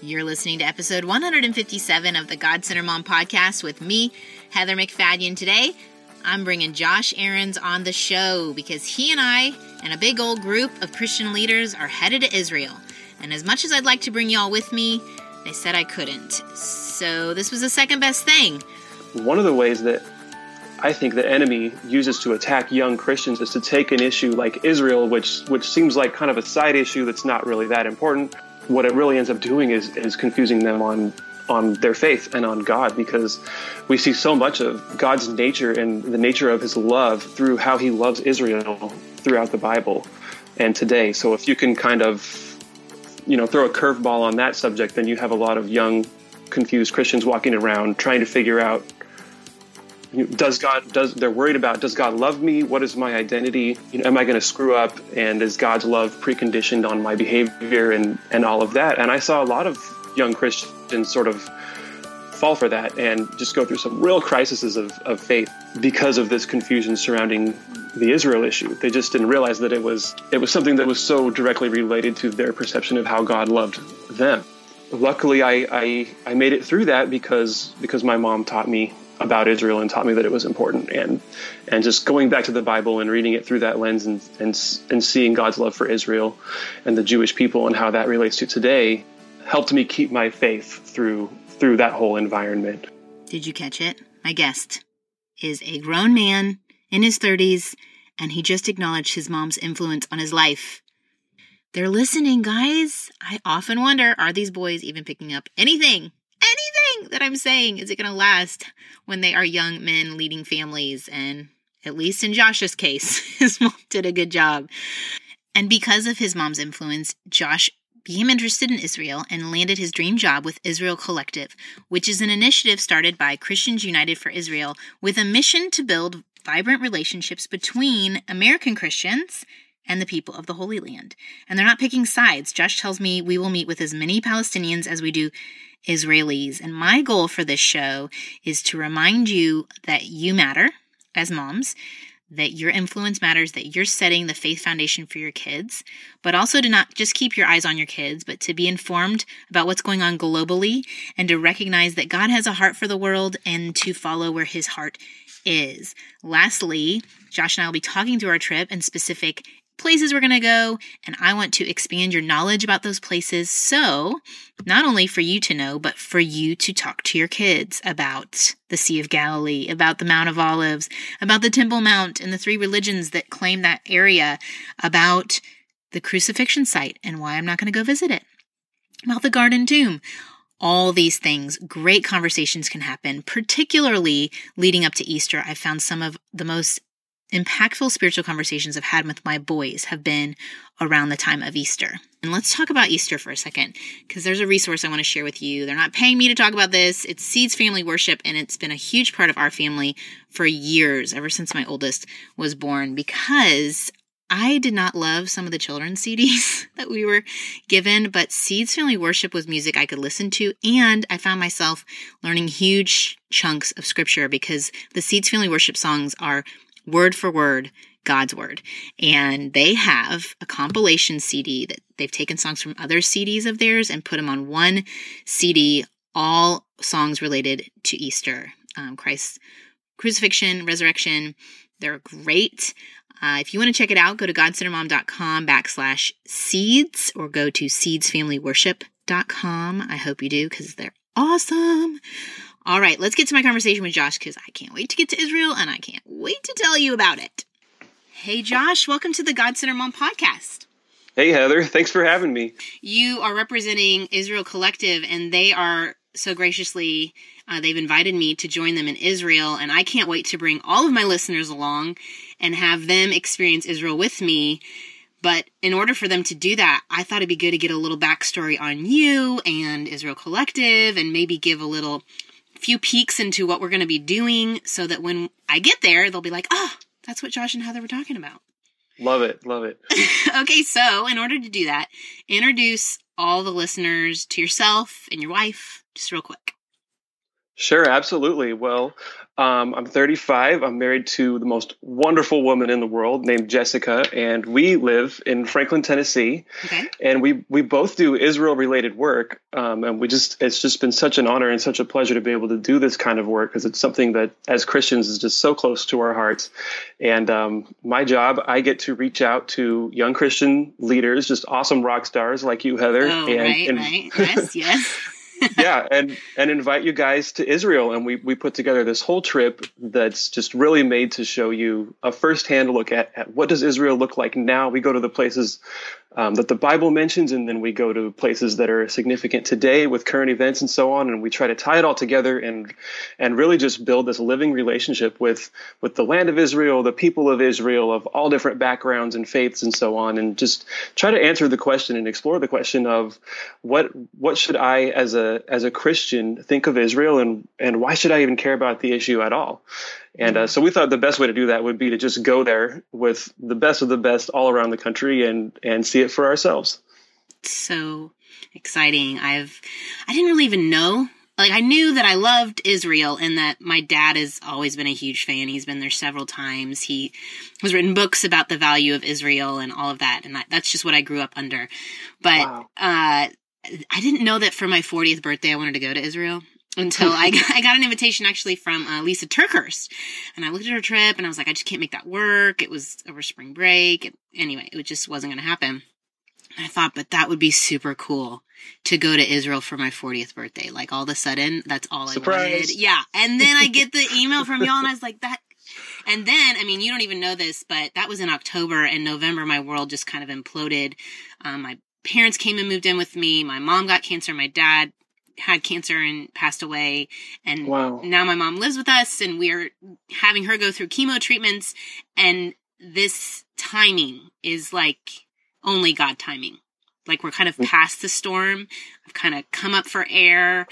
You're listening to episode 157 of the God Center Mom podcast with me, Heather MacFadyen. Today, I'm bringing Josh Aarons on the show because he and I and a big old group of Christian leaders are headed to Israel. And as much as I'd like to bring y'all with me, they said I couldn't. So this was the second best thing. One of the ways that I think the enemy uses to attack young Christians is to take an issue like Israel, which which seems like kind of a side issue that's not really that important. What it really ends up doing is is confusing them on on their faith and on God because we see so much of God's nature and the nature of his love through how he loves Israel throughout the Bible and today. So if you can kind of you know throw a curveball on that subject, then you have a lot of young confused Christians walking around trying to figure out does God does they're worried about does God love me? What is my identity? You know, am I going to screw up? And is God's love preconditioned on my behavior and and all of that? And I saw a lot of young Christians sort of fall for that and just go through some real crises of, of faith because of this confusion surrounding the Israel issue. They just didn't realize that it was it was something that was so directly related to their perception of how God loved them. Luckily, I, I, I made it through that because because my mom taught me about Israel and taught me that it was important. And and just going back to the Bible and reading it through that lens and and and seeing God's love for Israel and the Jewish people and how that relates to today helped me keep my faith through through that whole environment. Did you catch it? My guest is a grown man in his 30s and he just acknowledged his mom's influence on his life. They're listening, guys. I often wonder are these boys even picking up anything that I'm saying is it going to last when they are young men leading families? And at least in Josh's case, his mom did a good job. And because of his mom's influence, Josh became interested in Israel and landed his dream job with Israel Collective, which is an initiative started by Christians United for Israel with a mission to build vibrant relationships between American Christians and the people of the Holy Land. And they're not picking sides. Josh tells me we will meet with as many Palestinians as we do Israelis. And my goal for this show is to remind you that you matter as moms, that your influence matters, that you're setting the faith foundation for your kids, but also to not just keep your eyes on your kids, but to be informed about what's going on globally and to recognize that God has a heart for the world and to follow where his heart is. Lastly, Josh and I will be talking through our trip and specific places we're going to go, and I want to expand your knowledge about those places. So, not only for you to know, but for you to talk to your kids about the Sea of Galilee, about the Mount of Olives, about the Temple Mount and the three religions that claim that area, about the crucifixion site and why I'm not going to go visit it, about the Garden Tomb. All these things, great conversations can happen, particularly leading up to Easter. I found some of the most impactful spiritual conversations I've had with my boys have been around the time of Easter. And let's talk about Easter for a second, because there's a resource I want to share with you. They're not paying me to talk about this. It's Seeds Family Worship, and it's been a huge part of our family for years, ever since my oldest was born, because I did not love some of the children's CDs that we were given, but Seeds Family Worship was music I could listen to, and I found myself learning huge chunks of scripture because the Seeds Family Worship songs are word for word God's word. And they have a compilation CD that they've taken songs from other CDs of theirs and put them on one CD, all songs related to Easter, um, Christ's crucifixion, resurrection. They're great. Uh, if you want to check it out, go to godcentermom.com backslash seeds or go to seedsfamilyworship.com. I hope you do because they're awesome. All right, let's get to my conversation with Josh because I can't wait to get to Israel and I can't wait to tell you about it. Hey, Josh, welcome to the God Center Mom podcast. Hey, Heather, thanks for having me. You are representing Israel Collective, and they are so graciously, uh, they've invited me to join them in Israel, and I can't wait to bring all of my listeners along and have them experience Israel with me. But in order for them to do that, I thought it'd be good to get a little backstory on you and Israel Collective and maybe give a little few peeks into what we're going to be doing so that when I get there, they'll be like, oh, that's what Josh and Heather were talking about. Love it. Love it. okay, so in order to do that, introduce all the listeners to yourself and your wife, just real quick. Sure, absolutely. Well, Um, I'm 35. I'm married to the most wonderful woman in the world named Jessica, and we live in Franklin, Tennessee. Okay. And we we both do Israel related work, um, and we just it's just been such an honor and such a pleasure to be able to do this kind of work because it's something that as Christians is just so close to our hearts. And um, my job, I get to reach out to young Christian leaders, just awesome rock stars like you, Heather. Oh, and, right, and right. Yes, yes. yeah, and and invite you guys to Israel, and we we put together this whole trip that's just really made to show you a firsthand look at, at what does Israel look like now. We go to the places um, that the Bible mentions, and then we go to places that are significant today with current events and so on, and we try to tie it all together and and really just build this living relationship with with the land of Israel, the people of Israel of all different backgrounds and faiths and so on, and just try to answer the question and explore the question of what what should I as a as a Christian think of Israel, and and why should I even care about the issue at all? And uh, so we thought the best way to do that would be to just go there with the best of the best all around the country and and see it for ourselves. So exciting! I've I didn't really even know. Like I knew that I loved Israel and that my dad has always been a huge fan. He's been there several times. He has written books about the value of Israel and all of that, and that, that's just what I grew up under. But wow. uh, I didn't know that for my 40th birthday I wanted to go to Israel until I, I got an invitation actually from uh, Lysa TerKeurst. And I looked at her trip and I was like, I just can't make that work. It was over spring break. Anyway, it just wasn't going to happen. And I thought, but that would be super cool to go to Israel for my 40th birthday. Like all of a sudden, that's all Surprise. I wanted. Yeah. And then I get the email from y'all and I was like, that. And then, I mean, you don't even know this, but that was in October and November. My world just kind of imploded. Um, my parents came and moved in with me. My mom got cancer. My dad had cancer and passed away. And wow. now my mom lives with us and we're having her go through chemo treatments. And this timing is like only God timing. Like we're kind of mm. past the storm. I've kind of come up for air.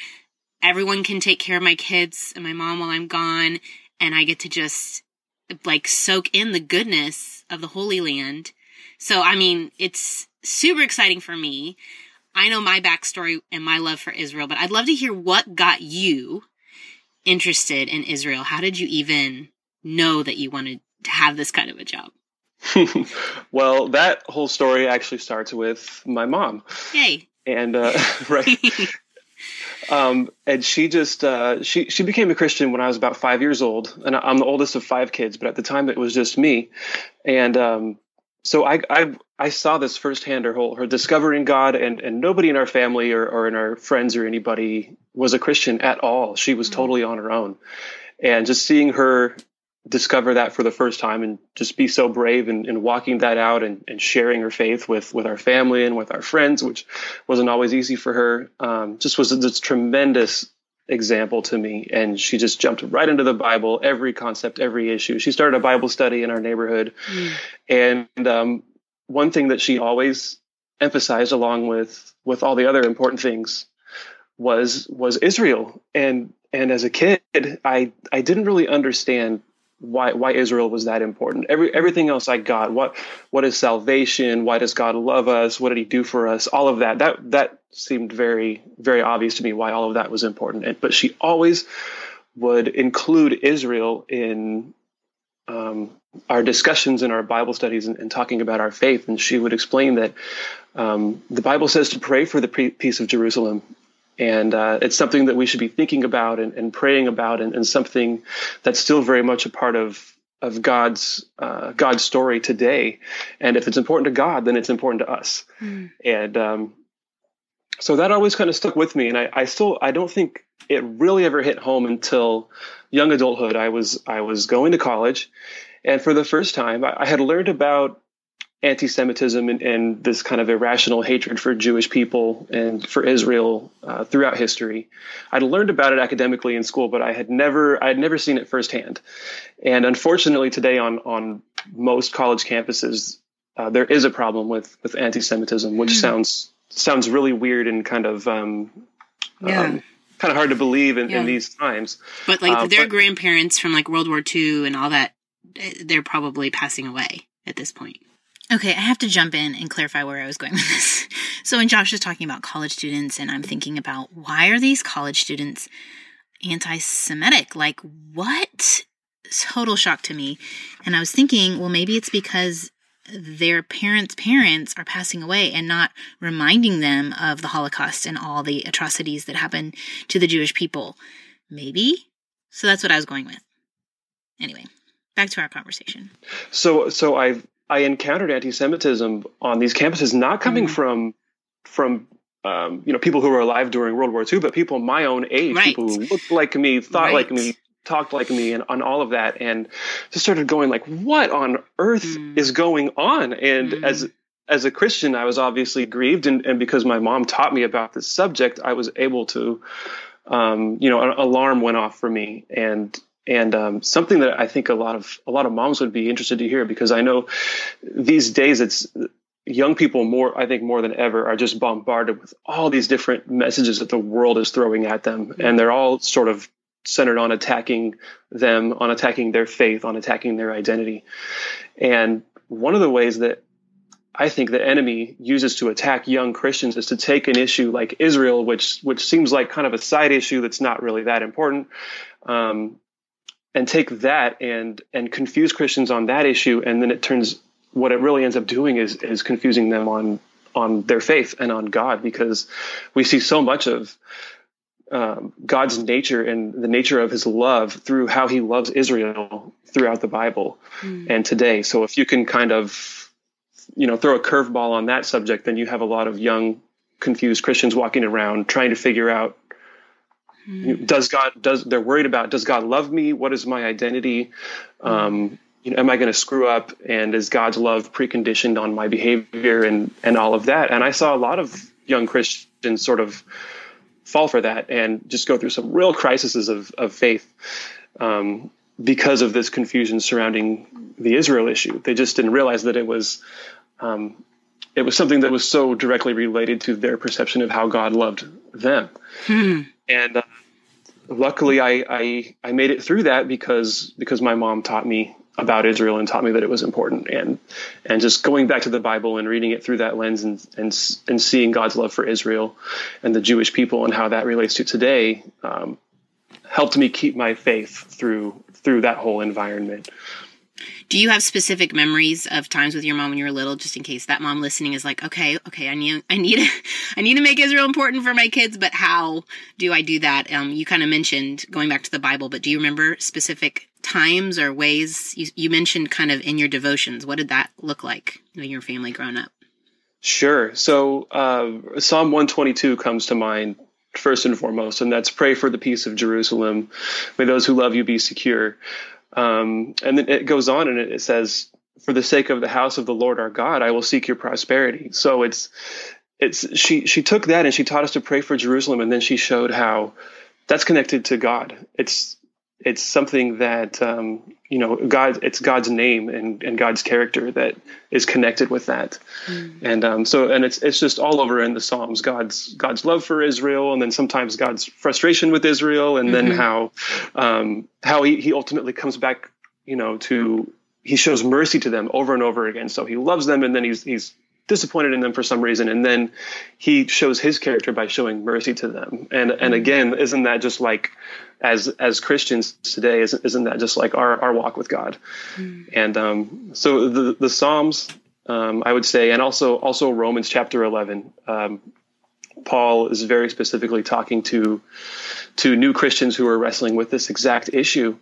Everyone can take care of my kids and my mom while I'm gone. And I get to just like soak in the goodness of the Holy Land. So, I mean, it's super exciting for me. I know my backstory and my love for Israel, but I'd love to hear what got you interested in Israel. How did you even know that you wanted to have this kind of a job? well, that whole story actually starts with my mom. Yay. And uh, right. um, and she just uh, she she became a Christian when I was about five years old, and I'm the oldest of five kids. But at the time, it was just me, and um, so I, I I saw this firsthand. Her whole her discovering God, and and nobody in our family or, or in our friends or anybody was a Christian at all. She was mm-hmm. totally on her own, and just seeing her discover that for the first time and just be so brave and, and walking that out and, and, sharing her faith with with our family and with our friends, which wasn't always easy for her. Um, just was this tremendous example to me. And she just jumped right into the bible every concept every issue. She started a bible study in our neighborhood. Mm. and um, one thing that she always emphasized along with with all the other important things was was israel. And and as a kid i i didn't really understand why why Israel was that important. Every everything else I got. What what is salvation? Why does God love us? What did He do for us? All of that. That that seemed very very obvious to me why all of that was important. And, but she always would include Israel in um, our discussions in our Bible studies and, and, talking about our faith. And she would explain that um, the Bible says to pray for the peace of Jerusalem and uh, it's something that we should be thinking about and, and praying about, and, and, something that's still very much a part of of God's uh, God's story today. And if it's important to God, then it's important to us. Mm. And um, so that always kind of stuck with me. And I, I still I don't think it really ever hit home until young adulthood. I was I was going to college, and for the first time, I, I had learned about anti-Semitism and, and, this kind of irrational hatred for Jewish people and for Israel uh, throughout history. I'd learned about it academically in school, but I had never I had never seen it firsthand. And unfortunately, today on on most college campuses, uh, there is a problem with with anti-Semitism, which mm. sounds sounds really weird and kind of um, yeah. Um, kind of hard to believe in, yeah. in these times. But like uh, their but, grandparents from like World War II and all that, eh, they're probably passing away at this point. Okay, I have to jump in and clarify where I was going with this. So, when Josh is talking about college students, and I'm thinking about why are these college students anti Semitic. Like, what? Total shock to me. And I was thinking, well, maybe it's because their parents' parents are passing away and not reminding them of the Holocaust and all the atrocities that happened to the Jewish people. Maybe. So that's what I was going with. Anyway, back to our conversation. So, so I I encountered anti-Semitism on these campuses, not coming mm. from from um, you know people who were alive during World War II, but people my own age, right. people who looked like me, thought right. like me, talked like me and on all of that and just started going like what on earth mm. is going on and mm. as as a christian i was obviously grieved and, and because my mom taught me about this subject i was able to um, you know an alarm went off for me and and um, something that i think a lot of a lot of moms would be interested to hear because i know these days it's young people more i think more than ever are just bombarded with all these different messages that the world is throwing at them mm. and they're all sort of centered on attacking them, on attacking their faith, on attacking their identity. And one of the ways that I think the enemy uses to attack young Christians is to take an issue like Israel, which which seems like kind of a side issue that's not really that important, um, and take that and and confuse Christians on that issue, and then it turns what it really ends up doing is is confusing them on on their faith and on God because we see so much of um, God's nature and the nature of his love through how he loves Israel throughout the Bible mm. and today. So if you can kind of, you know, throw a curveball on that subject, then you have a lot of young, confused Christians walking around trying to figure out mm. you know, does God does they're worried about does God love me? What is my identity? Mm. Um, you know, am I going to screw up? And is God's love preconditioned on my behavior and and all of that? And I saw a lot of young Christians sort of fall for that and just go through some real crises of, of faith um, because of this confusion surrounding the Israel issue. They just didn't realize that it was um, it was something that was so directly related to their perception of how God loved them. Hmm. And uh, luckily, I, I I made it through that because because my mom taught me about Israel and taught me that it was important. And and just going back to the Bible and reading it through that lens and and and seeing God's love for Israel and the Jewish people and how that relates to today um, helped me keep my faith through through that whole environment. Do you have specific memories of times with your mom when you were little, just in case that mom listening is like, okay, okay, I need, I need, I need to make Israel important for my kids, but how do I do that? Um, you kind of mentioned going back to the Bible, but do you remember specific times or ways you, you mentioned kind of in your devotions? What did that look like when your family growing up? Sure. So uh, Psalm 122 comes to mind first and foremost, and that's pray for the peace of Jerusalem. May those who love you be secure. Um, and then it goes on and it, says, "For the sake of the house of the Lord our God, I will seek your prosperity." So it's it's she she took that and she taught us to pray for Jerusalem, and then she showed how that's connected to God. It's it's something that um, you know God. It's God's name and, and God's character that is connected with that, mm. and um, so and it's it's just all over in the Psalms. God's God's love for Israel, and then sometimes God's frustration with Israel, and mm-hmm. then how um, how he, he ultimately comes back, you know, to he shows mercy to them over and over again. So he loves them, and then he's he's disappointed in them for some reason and then he shows his character by showing mercy to them and and mm-hmm. again isn't that just like as as Christians today isn't isn't that just like our our walk with God mm. and um, so the the Psalms um, I would say and also also Romans chapter 11 um, Paul is very specifically talking to to new Christians who are wrestling with this exact issue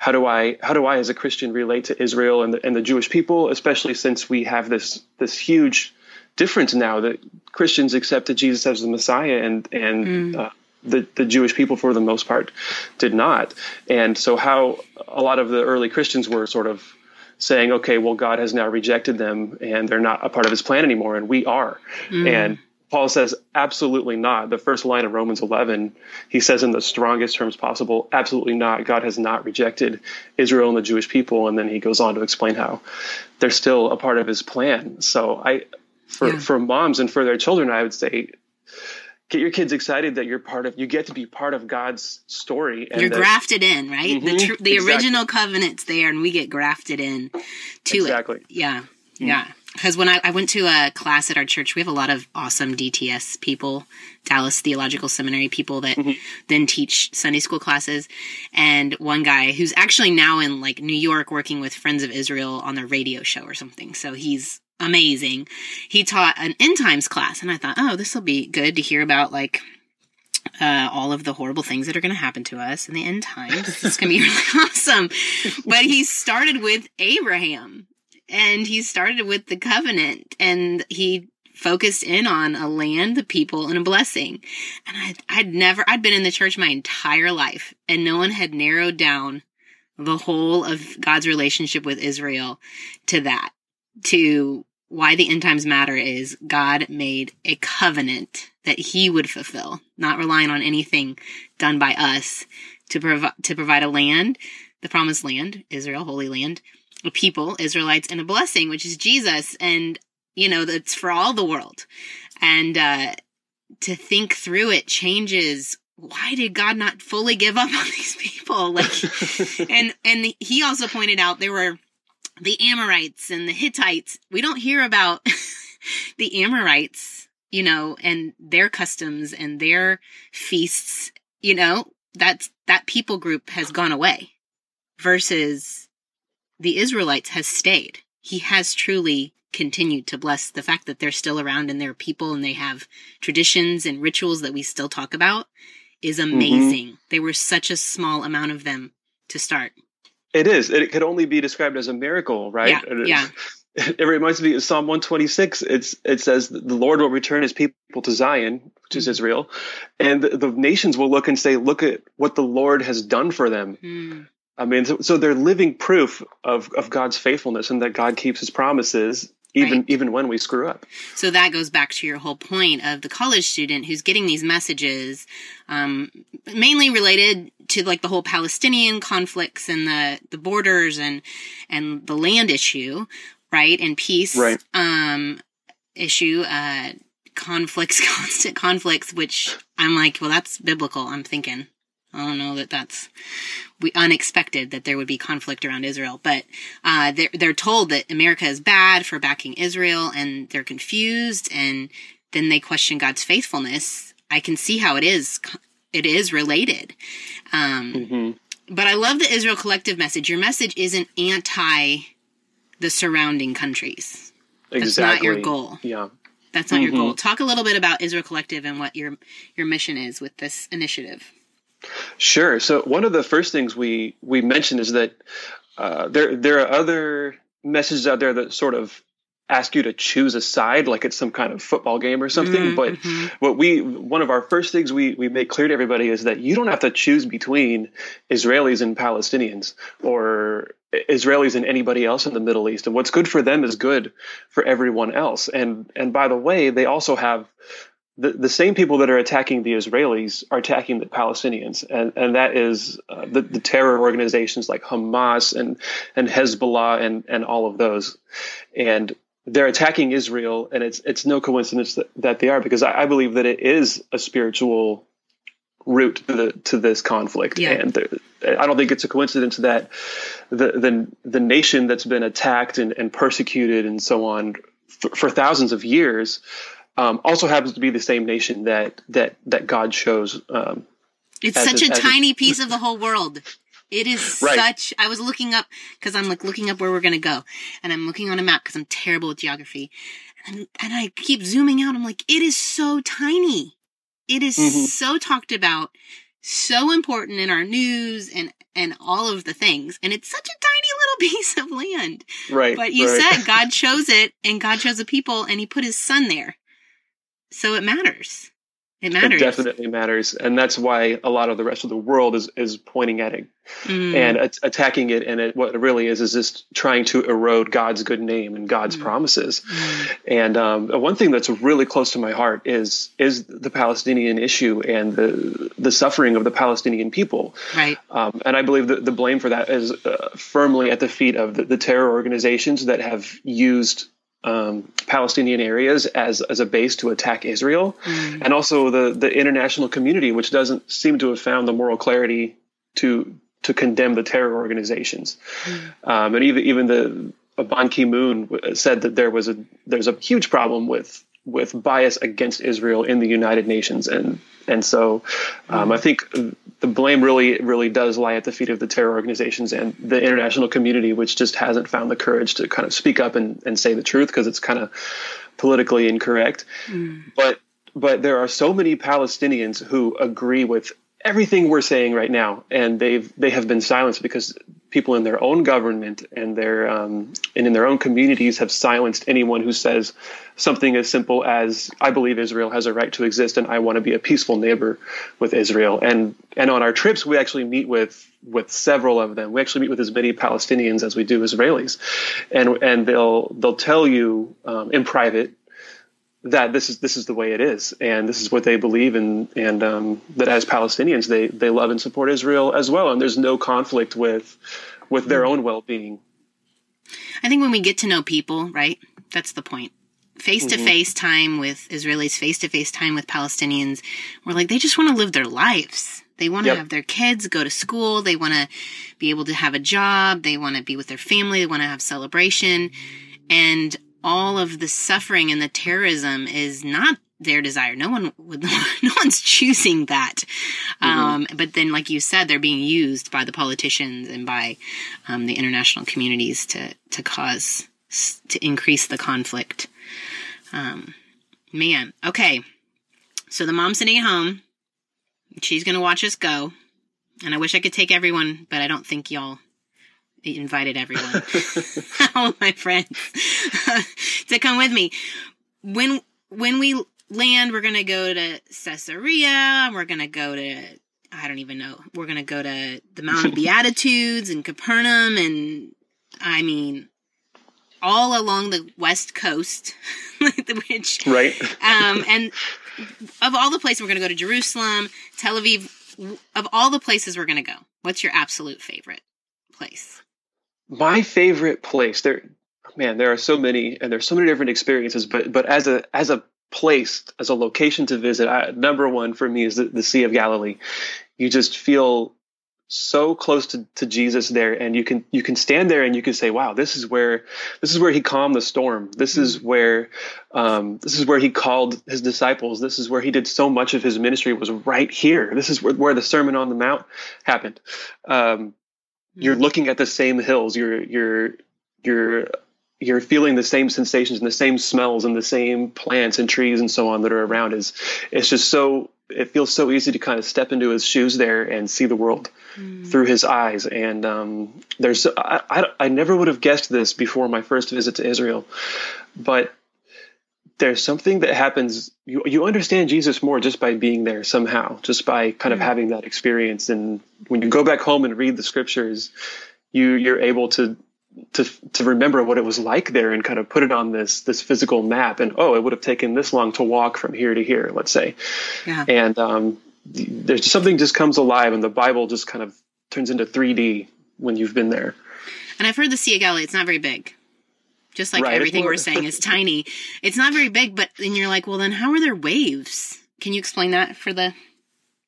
how do I how do I as a Christian relate to Israel and the, and the Jewish people, especially since we have this this huge difference now that Christians accepted Jesus as the Messiah and and mm. uh, the the Jewish people for the most part did not, and so how a lot of the early Christians were sort of saying, okay, well God has now rejected them and they're not a part of His plan anymore, and we are, mm. and Paul says, absolutely not. The first line of Romans 11, he says in the strongest terms possible, absolutely not. God has not rejected Israel and the Jewish people. And then he goes on to explain how they're still a part of his plan. So I, for, yeah. for moms and for their children, I would say, get your kids excited that you're part of, you get to be part of God's story. And you're that, grafted in, right? Mm-hmm, the, tr- the exactly. original covenant's there and we get grafted in to exactly. it. Exactly. Yeah. Yeah. Because when I, I went to a class at our church, we have a lot of awesome DTS people, Dallas Theological Seminary people that Mm-hmm. then teach Sunday school classes. And one guy who's actually now in like New York working with Friends of Israel on their radio show or something. So he's amazing. He taught an end times class, and I thought, oh, this will be good to hear about like uh, all of the horrible things that are going to happen to us in the end times. It's going to be really awesome. But he started with Abraham and he started with the covenant and he focused in on a land, the people, and a blessing. And I'd, I'd never, I'd been in the church my entire life and no one had narrowed down the whole of God's relationship with Israel to that, to why the end times matter is God made a covenant that he would fulfill, not relying on anything done by us to provide, to provide a land, the promised land, Israel, holy land, people, Israelites, and a blessing, which is Jesus. And, you know, that's for all the world. And, uh, to think through it changes why did God not fully give up on these people? Like, and, and he also pointed out there were the Amorites and the Hittites. We don't hear about the Amorites, you know, and their customs and their feasts, you know, that's, that people group has gone away versus the Israelites has stayed. He has truly continued to bless the fact that they're still around and they're people and they have traditions and rituals that we still talk about is amazing. Mm-hmm. They were such a small amount of them to start. It is. It could only be described as a miracle, right? Yeah. It, yeah. It reminds me of Psalm 126. It's it says the Lord will return his people to Zion, which is Israel, and the, the nations will look and say, "Look at what the Lord has done for them." Mm. I mean, so, so, they're living proof of of God's faithfulness and that God keeps His promises even Right. even when we screw up. So that goes back to your whole point of the college student who's getting these messages, um, mainly related to like the whole Palestinian conflicts and the, the borders and, and the land issue, right? And peace, Right. um, issue, uh, conflicts, constant conflicts, which I'm like, well, that's biblical. I'm thinking. I don't know that that's we unexpected that there would be conflict around Israel, but uh, they're they're told that America is bad for backing Israel, and they're confused, and then they question God's faithfulness. I can see how it is it is related, um, hmm but I love the Israel Collective message. Your message isn't anti the surrounding countries. That's not your goal. Yeah. That's not your Mhm. goal. Talk a little bit about Israel Collective and what your your mission is with this initiative. Sure. So one of the first things we we mentioned is that uh, there there are other messages out there that sort of ask you to choose a side, like it's some kind of football game or something. Mm, But mhm. what we one of our first things we we make clear to everybody is that you don't have to choose between Israelis and Palestinians or Israelis and anybody else in the Middle East. And what's good for them is good for everyone else. And and by the way, they also have the, the same people that are attacking the Israelis are attacking the Palestinians, and and that is uh, the, the terror organizations like Hamas and and Hezbollah and and all of those, and they're attacking Israel, and it's it's no coincidence that, that they are because I, I believe that it is a spiritual root to the to this conflict, Yeah. and there, I don't think it's a coincidence that the the the nation that's been attacked and, and persecuted and so on for, for thousands of years um, also happens to be the same nation that that that God chose. Um, It's such a- a, a- tiny piece of the whole world. It is Right. such. I was looking up because I'm like looking up where we're gonna go, and I'm looking on a map because I'm terrible with geography, and and I keep zooming out. I'm like, it is so tiny. It is Mhm. so talked about, so important in our news and and all of the things, and it's such a tiny little piece of land. right, But you right. said God chose it, and God chose the people, and He put His Son there, so it matters. It matters. It definitely matters, and that's why a lot of the rest of the world is is pointing at it Mm. and at- attacking it. And it, what it really is is just trying to erode God's good name and God's Mm. promises. Mm. And um, one thing that's really close to my heart is is the Palestinian issue and the the suffering of the Palestinian people. right. Um, and I believe that the blame for that is uh, firmly at the feet of the, the terror organizations that have used um, Palestinian areas as as a base to attack Israel, Mm. and also the the international community, which doesn't seem to have found the moral clarity to to condemn the terror organizations, um, and even even the Ban Ki Moon said that there was a there's a huge problem with with bias against Israel in the United Nations, and and so um, I think the blame really really does lie at the feet of the terror organizations and the international community, which just hasn't found the courage to kind of speak up and, and say the truth because it's kind of politically incorrect. Mm. But but there are so many Palestinians who agree with everything we're saying right now, and they've they have been silenced because people in their own government and their um, and in their own communities have silenced anyone who says something as simple as "I believe Israel has a right to exist and I want to be a peaceful neighbor with Israel." And and on our trips, we actually meet with with several of them. We actually meet with as many Palestinians as we do Israelis, and and they'll they'll tell you um, in private that this is this is the way it is, and this is what they believe, and and um, that as Palestinians they they love and support Israel as well, and there's no conflict with with their own well being. I think when we get to know people, right, that's the point. Face to face time with Israelis, face to face time with Palestinians, we're like they just want to live their lives. They want to yep. have their kids go to school. They want to be able to have a job. They want to be with their family. They want to have celebration. And all of the suffering and the terrorism is not their desire. No one would, no one's choosing that. Mm-hmm. Um, but then, like you said, they're being used by the politicians and by um, the international communities to to cause to increase the conflict. Um, man, okay. So the mom's sitting at home. She's gonna watch us go, and I wish I could take everyone, but I don't think y'all invited everyone, all of my friends, to come with me. When when we land, we're gonna go to Caesarea. We're gonna go to I don't even know. We're gonna go to the Mount of Beatitudes and Capernaum, and I mean, all along the west coast, which right. um, and of all the places we're gonna go to Jerusalem, Tel Aviv. Of all the places we're gonna go, what's your absolute favorite place? My favorite place there man there are so many and there's so many different experiences but but as a as a place as a location to visit I, number one for me is the, the sea of galilee. You just feel so close to, to jesus there and you can you can stand there and you can say wow this is where this is where he calmed the storm. This is mm-hmm. where um, this is where he called his disciples. This is where he did so much of his ministry was right here. This is where, where the sermon on the mount happened. Um, you're mm-hmm. looking at the same hills you're you're you're you're feeling the same sensations and the same smells and the same plants and trees and so on that are around is it's just so it feels so easy to kind of step into his shoes there and see the world mm. through his eyes and um, there's I, I, I never would have guessed this before my first visit to israel but there's something that happens you, you understand jesus more just by being there somehow just by kind of mm-hmm. having that experience. And when you go back home and read the scriptures you you're able to to to remember what it was like there and kind of put it on this this physical map. And oh it would have taken this long to walk from here to here let's say. Yeah. and um, there's something just comes alive and the bible just kind of turns into 3d when you've been there. And i've heard the sea of galilee. It's not very big just like right. everything we're saying is tiny. It's not very big, but then you're like, well, then how are there waves? Can you explain that for the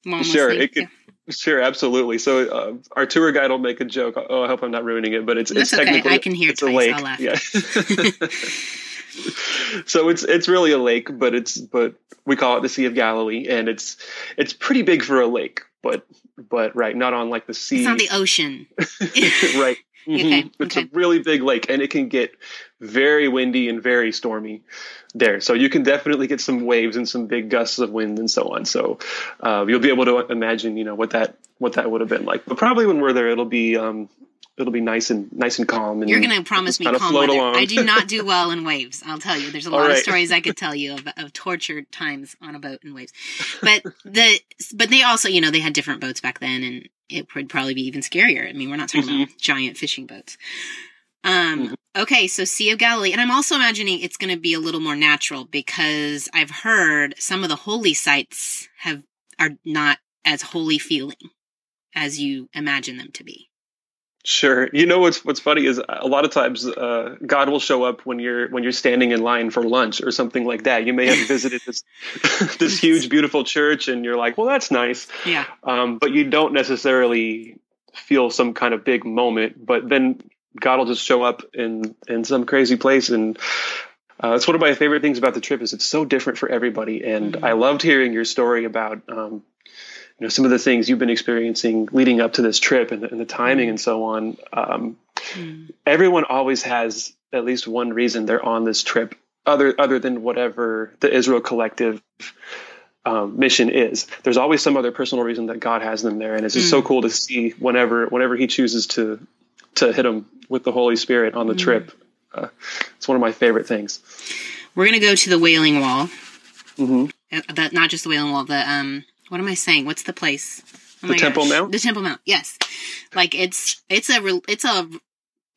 mom? Sure, it could. Yeah. Sure, absolutely. So uh, our tour guide will make a joke. Oh, I hope I'm not ruining it, but it's That's it's okay. technically I can hear it's twice. a lake. I'll laugh. Yeah. so it's it's really a lake, but it's but we call it the Sea of Galilee, and it's it's pretty big for a lake, but but right, not on like the sea. It's not the ocean. right. Mm-hmm. Okay. It's okay. a really big lake, and it can get very windy and very stormy there. So you can definitely get some waves and some big gusts of wind and so on. So uh, you'll be able to imagine, you know, what that what that would have been like. But probably when we're there, it'll be um, it'll be nice and nice and calm. And You're going to promise me calm weather. Along. I do not do well in waves. I'll tell you. There's a lot right. of stories I could tell you of, of tortured times on a boat in waves. But the but they also, you know, they had different boats back then, and it would probably be even scarier. I mean, we're not talking mm-hmm. about giant fishing boats. Um, mm-hmm. okay, so Sea of Galilee. And I'm also imagining it's going to be a little more natural because I've heard some of the holy sites have, are not as holy feeling as you imagine them to be. Sure. You know what's what's funny is a lot of times uh, God will show up when you're when you're standing in line for lunch or something like that. You may have visited this this huge beautiful church and you're like, well, that's nice. Yeah. Um, but you don't necessarily feel some kind of big moment. But then God will just show up in in some crazy place and uh, it's one of my favorite things about the trip is it's so different for everybody and mm-hmm. I loved hearing your story about um, you know some of the things you've been experiencing leading up to this trip and, and the timing and so on um, mm-hmm. everyone always has at least one reason they're on this trip other other than whatever the Israel collective um, mission is. There's always some other personal reason that God has them there, and it's just mm. so cool to see whenever whenever He chooses to to hit them with the Holy Spirit on the mm. trip. Uh, it's one of my favorite things. We're gonna go to the Wailing Wall. Mm-hmm. Uh, not just the Wailing Wall. The um, what am I saying? What's the place? Oh the Temple gosh. Mount. The Temple Mount. Yes, like it's it's a it's a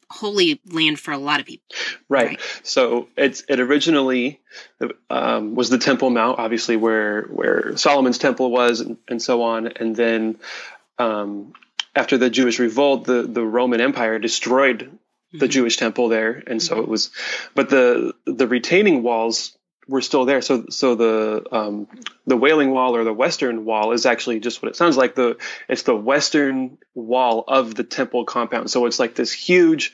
holy land for a lot of people. Right. right. So it's it originally um, was the Temple Mount, obviously where where Solomon's temple was, and, and so on. And then um, after the Jewish revolt, the the Roman Empire destroyed mm-hmm. the Jewish temple there, and so mm-hmm. it was. But the the retaining walls were still there. So so the um, the Wailing Wall or the Western Wall is actually just what it sounds like. The it's the western wall of the temple compound. So it's like this huge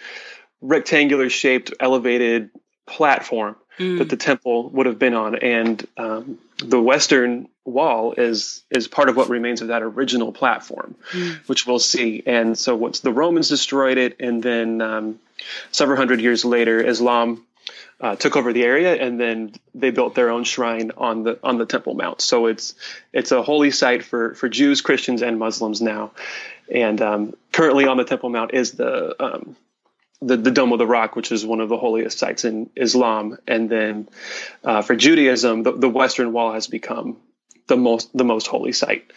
rectangular shaped elevated platform mm. that the temple would have been on, and um, the western wall is is part of what remains of that original platform, mm. which we'll see. And so once the Romans destroyed it, and then um, several hundred years later, Islam uh, took over the area, and then they built their own shrine on the on the Temple Mount. So it's it's a holy site for for Jews, Christians, and Muslims now. And um, currently on the Temple Mount is the, um, the the Dome of the Rock, which is one of the holiest sites in Islam. And then uh, for Judaism, the, the Western Wall has become the most the most holy site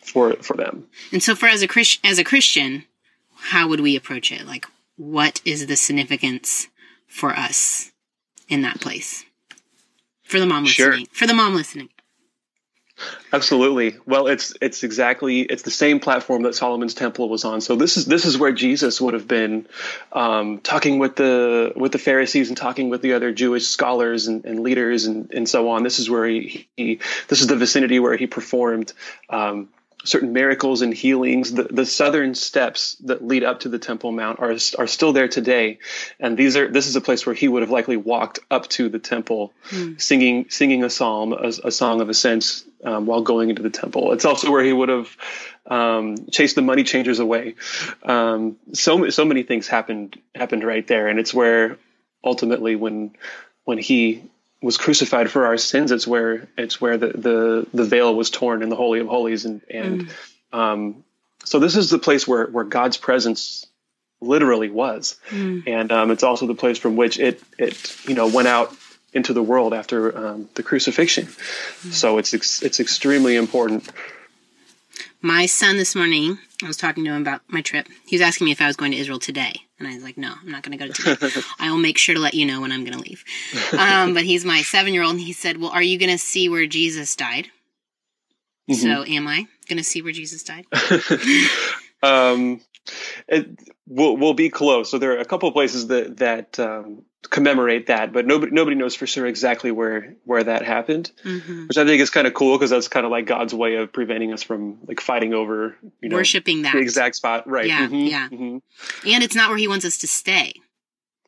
for for them. And so, for as a Christ, as a Christian, how would we approach it? Like, what is the significance for us in that place for the mom listening. Sure. For the mom listening. Absolutely. Well, it's it's exactly it's the same platform that Solomon's temple was on. So this is this is where Jesus would have been um, talking with the with the Pharisees and talking with the other Jewish scholars and, and leaders and, and so on. This is where he, he, this is the vicinity where he performed um, certain miracles and healings. The, the southern steps that lead up to the Temple Mount are are still there today, and these are this is a place where he would have likely walked up to the temple, mm. singing singing a psalm, a, a song of ascent um, while going into the temple. It's also where he would have um, chased the money changers away. Um, so so many things happened happened right there, and it's where ultimately when when he was crucified for our sins. It's where it's where the the, the veil was torn in the holy of holies, and and mm. um, so this is the place where where God's presence literally was, mm. and um, it's also the place from which it it you know went out into the world after um, the crucifixion. Mm. So it's it's extremely important. My son this morning, I was talking to him about my trip. He was asking me if I was going to Israel today. And I was like, no, I'm not going to go to today. I will make sure to let you know when I'm going to leave. Um, but he's my seven year old, and he said, well, are you going to see where Jesus died? Mm-hmm. So am I going to see where Jesus died? um, it, we'll, we'll be close. So there are a couple of places that, that um, commemorate that, but nobody nobody knows for sure exactly where where that happened, mm-hmm. which I think is kind of cool because that's kind of like God's way of preventing us from like fighting over you know worshiping that the exact spot, right? Yeah, mm-hmm, yeah. Mm-hmm. And it's not where He wants us to stay.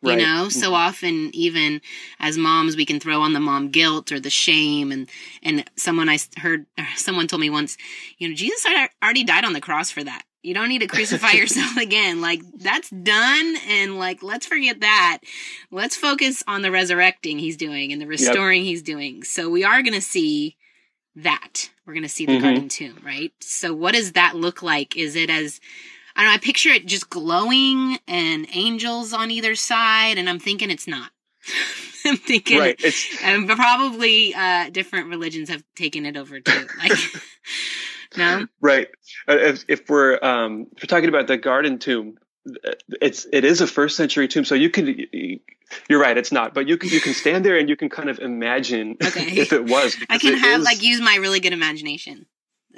You right. know, so mm-hmm. often even as moms, we can throw on the mom guilt or the shame. And and someone I heard, someone told me once, you know, Jesus already died on the cross for that. You don't need to crucify yourself again. Like that's done and like let's forget that. Let's focus on the resurrecting he's doing and the restoring yep. he's doing. So we are going to see that. We're going to see the mm-hmm. garden tomb, right? So what does that look like? Is it as I don't know, I picture it just glowing and angels on either side and I'm thinking it's not. I'm thinking right. It's, and probably uh different religions have taken it over too. Like no. Right. Uh, if, if we're um, if we're talking about the garden tomb, it's it is a first century tomb, so you can. You're right. It's not, but you can you can stand there and you can kind of imagine okay. if it was. I can have is, like use my really good imagination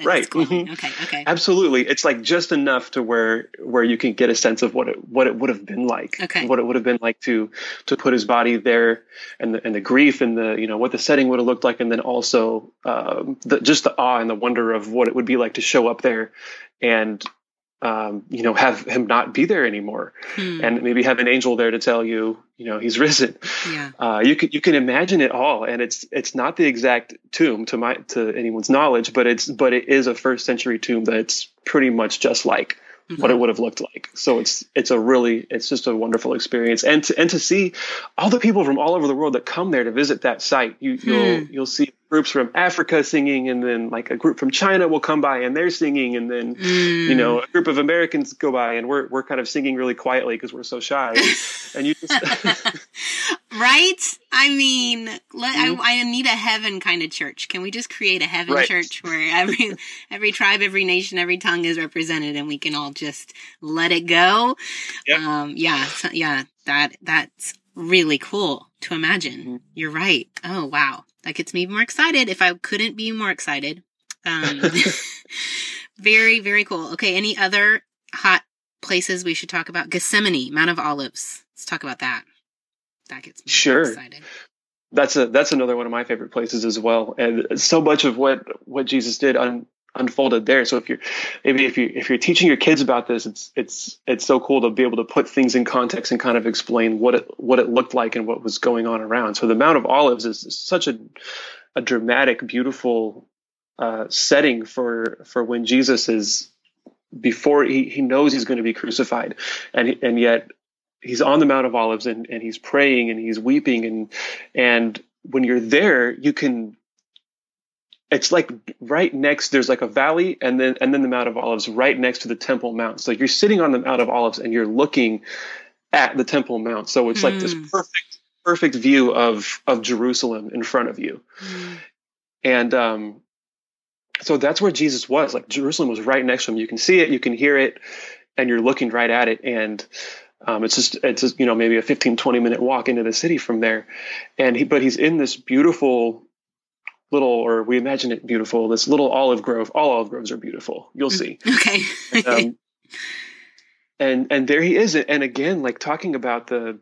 right. mm-hmm. okay okay. Absolutely. It's like just enough to where where you can get a sense of what it what it would have been like. Okay. What it would have been like to to put his body there and the and the grief and the you know what the setting would have looked like. And then also um, the just the awe and the wonder of what it would be like to show up there and um, you know, have him not be there anymore, hmm. and maybe have an angel there to tell you, you know, he's risen. Yeah. Uh, you can you can imagine it all, and it's it's not the exact tomb to my to anyone's knowledge, but it's but it is a first century tomb that's pretty much just like mm-hmm. what it would have looked like. So it's it's a really it's just a wonderful experience, and to, and to see all the people from all over the world that come there to visit that site, you you'll hmm. you'll see groups from Africa singing, and then like a group from China will come by and they're singing, and then mm. you know a group of Americans go by and we're we're kind of singing really quietly because we're so shy, and you just right. I mean, let, mm-hmm. I, I, need a heaven kind of church. Can we just create a heaven right. church where every every tribe, every nation, every tongue is represented, and we can all just let it go? Yep. Um, yeah, so, yeah. That that's really cool to imagine. Mm-hmm. You're right. Oh wow. That gets me more excited if I couldn't be more excited. Um, very, very cool. Okay. Any other hot places we should talk about? Gethsemane, Mount of Olives. Let's talk about that. That gets me sure. excited. That's a that's another one of my favorite places as well, and so much of what what Jesus did un, unfolded there. So if you're maybe if you if you're teaching your kids about this, it's it's it's so cool to be able to put things in context and kind of explain what it what it looked like and what was going on around. So the Mount of Olives is such a a dramatic, beautiful uh, setting for for when Jesus is before he, he knows he's going to be crucified, and and yet he's on the Mount of Olives and, and he's praying and he's weeping and and when you're there, you can it's like right next there's like a valley and then and then the mount of olives right next to the temple mount so you're sitting on the mount of olives and you're looking at the temple mount so it's mm. like this hmm. perfect perfect view of of jerusalem in front of you mm. and um so that's where jesus was like jerusalem was right next to him you can see it you can hear it and you're looking right at it and um, it's just it's just, you know maybe a 15 20 minute walk into the city from there and he but he's in this beautiful little, or we imagine it beautiful, this little olive grove. All olive groves are beautiful. You'll mm, see. Okay. and, um, and and there he is, and again, like talking about the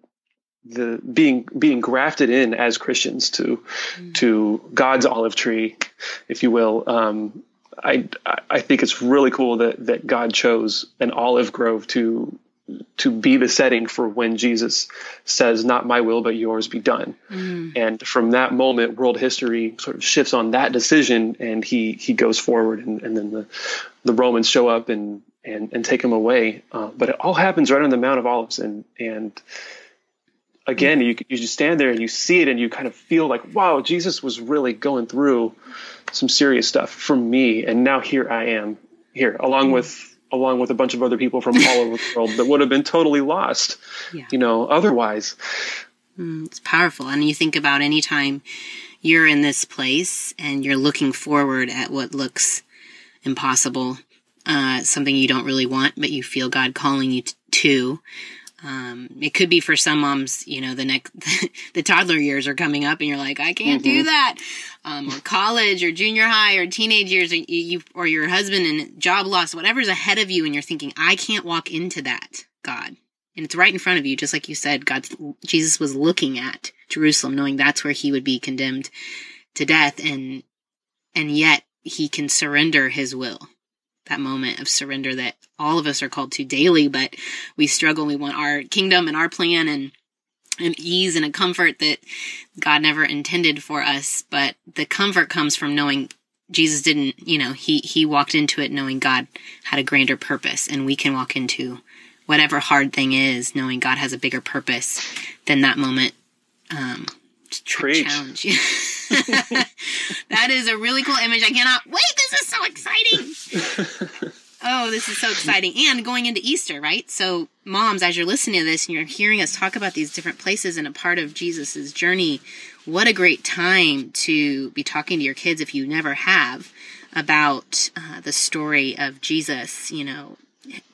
the being being grafted in as Christians to mm. to God's olive tree, if you will. Um, I I think it's really cool that that God chose an olive grove to to be the setting for when Jesus says, Not my will, but yours be done. Mm. And from that moment, world history sort of shifts on that decision and he he goes forward and, and then the, the Romans show up and and, and take him away. Uh, but it all happens right on the Mount of Olives and and again you you just stand there and you see it and you kind of feel like wow Jesus was really going through some serious stuff for me and now here I am here along mm. with along with a bunch of other people from all over the world that would have been totally lost, yeah. you know, otherwise. Mm, it's powerful. And you think about any time you're in this place and you're looking forward at what looks impossible, uh, something you don't really want, but you feel God calling you to. Um, it could be for some moms, you know, the next, the toddler years are coming up and you're like, I can't mm-hmm. do that. Um, or college or junior high or teenage years or you, or your husband and job loss, whatever's ahead of you. And you're thinking, I can't walk into that, God. And it's right in front of you. Just like you said, God, Jesus was looking at Jerusalem, knowing that's where he would be condemned to death. And, and yet he can surrender his will that moment of surrender that all of us are called to daily, but we struggle. We want our kingdom and our plan and an ease and a comfort that God never intended for us. But the comfort comes from knowing Jesus didn't, you know, he, he walked into it knowing God had a grander purpose and we can walk into whatever hard thing is knowing God has a bigger purpose than that moment. Um, challenge. that is a really cool image. I cannot wait. This is so exciting. oh, this is so exciting. And going into Easter, right? So, moms, as you're listening to this and you're hearing us talk about these different places and a part of Jesus's journey, what a great time to be talking to your kids if you never have about uh, the story of Jesus, you know,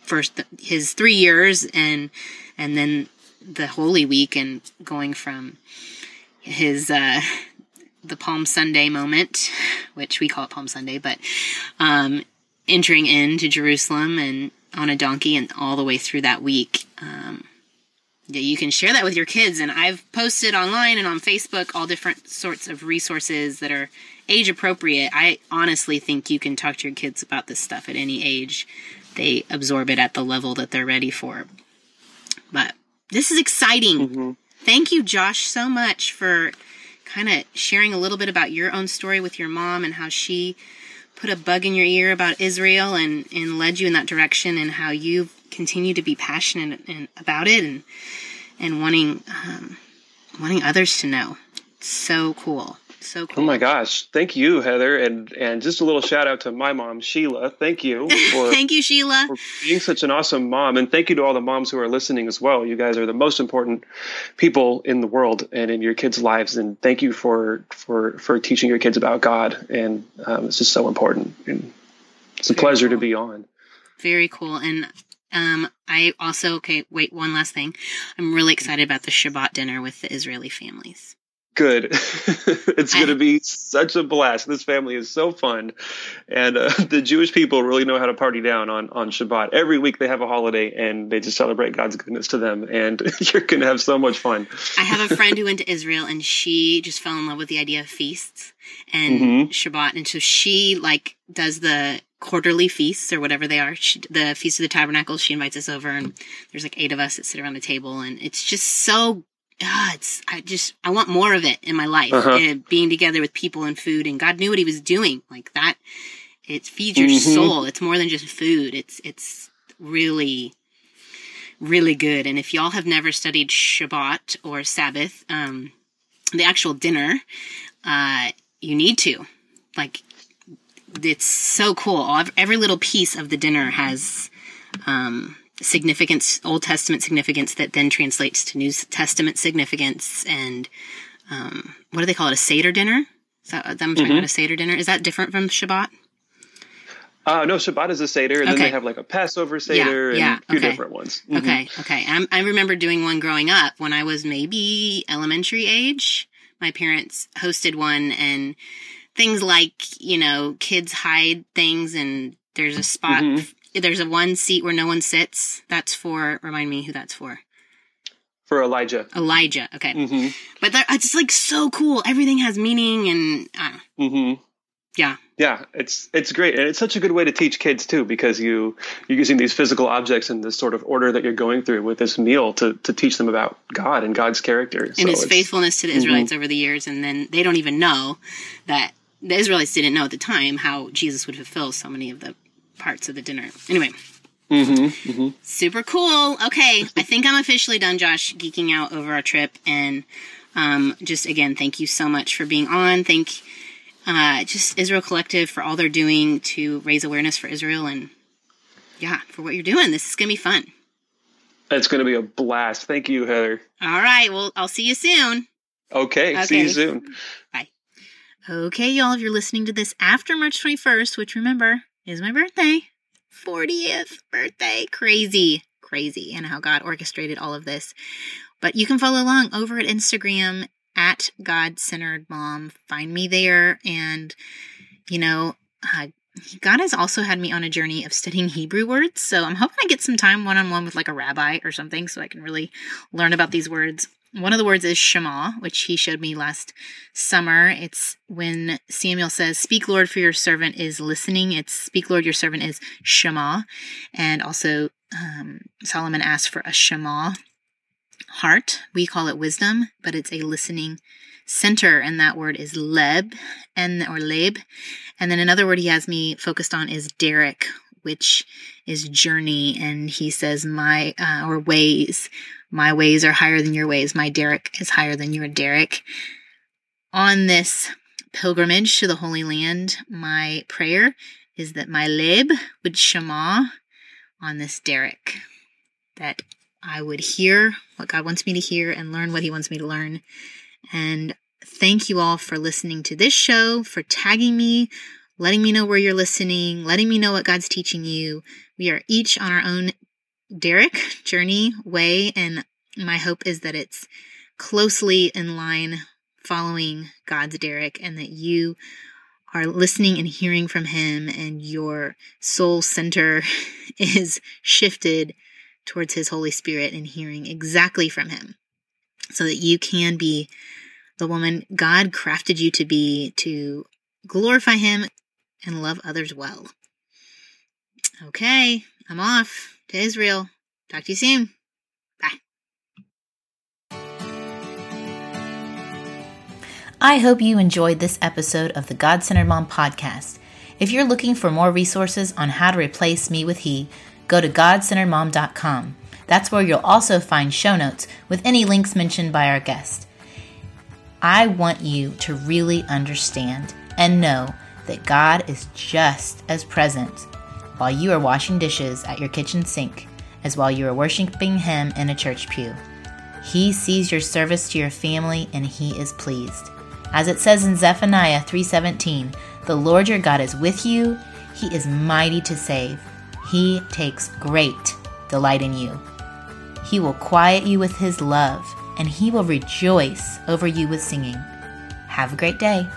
first his 3 years and and then the Holy Week and going from his uh, the Palm Sunday moment, which we call it Palm Sunday, but um, entering into Jerusalem and on a donkey and all the way through that week. Um, yeah, you can share that with your kids, and I've posted online and on Facebook all different sorts of resources that are age appropriate. I honestly think you can talk to your kids about this stuff at any age they absorb it at the level that they're ready for. But this is exciting. Mm-hmm. Thank you, Josh, so much for kind of sharing a little bit about your own story with your mom and how she put a bug in your ear about Israel and, and led you in that direction and how you continue to be passionate and, about it and and wanting um, wanting others to know. So cool. So cool. Oh my gosh. Thank you, Heather. And and just a little shout out to my mom, Sheila. Thank you for Thank you, Sheila. for being such an awesome mom. And thank you to all the moms who are listening as well. You guys are the most important people in the world and in your kids' lives. And thank you for for for teaching your kids about God. And um, it's just so important. And it's a Very pleasure to be on. Very cool. And um, I also okay. Wait, one last thing. I'm really excited about the Shabbat dinner with the Israeli families. Good. it's going to be such a blast. This family is so fun, and uh, the Jewish people really know how to party down on on Shabbat. Every week they have a holiday, and they just celebrate God's goodness to them. And you're going to have so much fun. I have a friend who went to Israel and she just fell in love with the idea of feasts and Mhm. Shabbat. And so she like does the quarterly feasts or whatever they are. She, the Feast of the Tabernacles. She invites us over and there's like eight of us that sit around the table and it's just so, ah, it's, I just, I want more of it in my life. Uh-huh. uh, being together with people and food and God knew what he was doing like that. It feeds your Mhm. soul. It's more than just food. It's, it's really, really good. And if y'all have never studied Shabbat or Sabbath, um, the actual dinner, uh, you need to. Like, it's so cool. Every little piece of the dinner has um, significance, Old Testament significance that then translates to New Testament significance. And um, what do they call it? A Seder dinner? Is that, I'm talking Mhm. about a Seder dinner. Is that different from Shabbat? Uh, no, Shabbat is a Seder, and then they have like a Passover Seder and yeah, a few okay. different ones. Mhm. Okay, okay. I'm, I remember doing one growing up when I was maybe elementary age. My parents hosted one, and things like you know, kids hide things, and there's a spot. Mhm. There's a one seat where no one sits. That's for. Remind me who that's for. For Elijah. Elijah. Okay, hmm but that, it's like so cool. Everything has meaning, and uh, hmm yeah, Yeah, it's it's great, and it's such a good way to teach kids too, because you you're using these physical objects in this sort of order that you're going through with this meal to to teach them about God and God's character. and So his faithfulness to the Israelites over the years, and then they don't even know that the Israelites didn't know at the time how Jesus would fulfill so many of the parts of the dinner. Anyway, Mhm, mhm. super cool. Okay, I think I'm officially done, Josh, geeking out over our trip, and um, just again, thank you so much for being on. Thank uh, just Israel Collective for all they're doing to raise awareness for Israel, and yeah, for what you're doing. This is gonna be fun. It's going to be a blast. Thank you, Heather. All right, well, I'll see you soon. Okay, see you soon. Bye. Okay, y'all, if you're listening to this after March 21st, which remember is my birthday, 40th birthday, crazy, crazy, and how God orchestrated all of this. But you can follow along over at Instagram at God Centered Mom. Find me there. And, you know, uh, God has also had me on a journey of studying Hebrew words. So I'm hoping I get some time one on one with like a rabbi or something so I can really learn about these words. One of the words is Shema, which he showed me last summer. It's when Samuel says, Speak, Lord, for your servant is listening. It's Speak, Lord, your servant is Shema. And also, um, Solomon asked for a Shema heart. We call it wisdom, but it's a listening center, and that word is leb and or leb. And then another word he has me focused on is Derek, which is journey. And he says, My uh, or ways. My ways are higher than your ways. My Derek is higher than your Derek. On this pilgrimage to the Holy Land, my prayer is that my leb would shema on this Derek, that I would hear what God wants me to hear and learn what He wants me to learn. And thank you all for listening to this show, for tagging me, letting me know where you're listening, letting me know what God's teaching you. We are each on our own Derek journey way, and my hope is that it's closely in line following God's Derek and that you are listening and hearing from Him, and your soul center is shifted towards His Holy Spirit and hearing exactly from Him so that you can be the woman God crafted you to be to glorify Him and love others well. Okay, I'm off to Israel. Talk to you soon. Bye. I hope you enjoyed this episode of the God Centered Mom podcast. If you're looking for more resources on how to replace me with he, go to godcenteredmom.com. That's where you'll also find show notes with any links mentioned by our guest. I want you to really understand and know that God is just as present while you are washing dishes at your kitchen sink as while you are worshiping Him in a church pew. He sees your service to your family and He is pleased. As it says in Zephaniah 3:17, "The Lord your God is with you; he is mighty to save. He takes great delight in you. He will quiet you with his love, and he will rejoice over you with singing." Have a great day.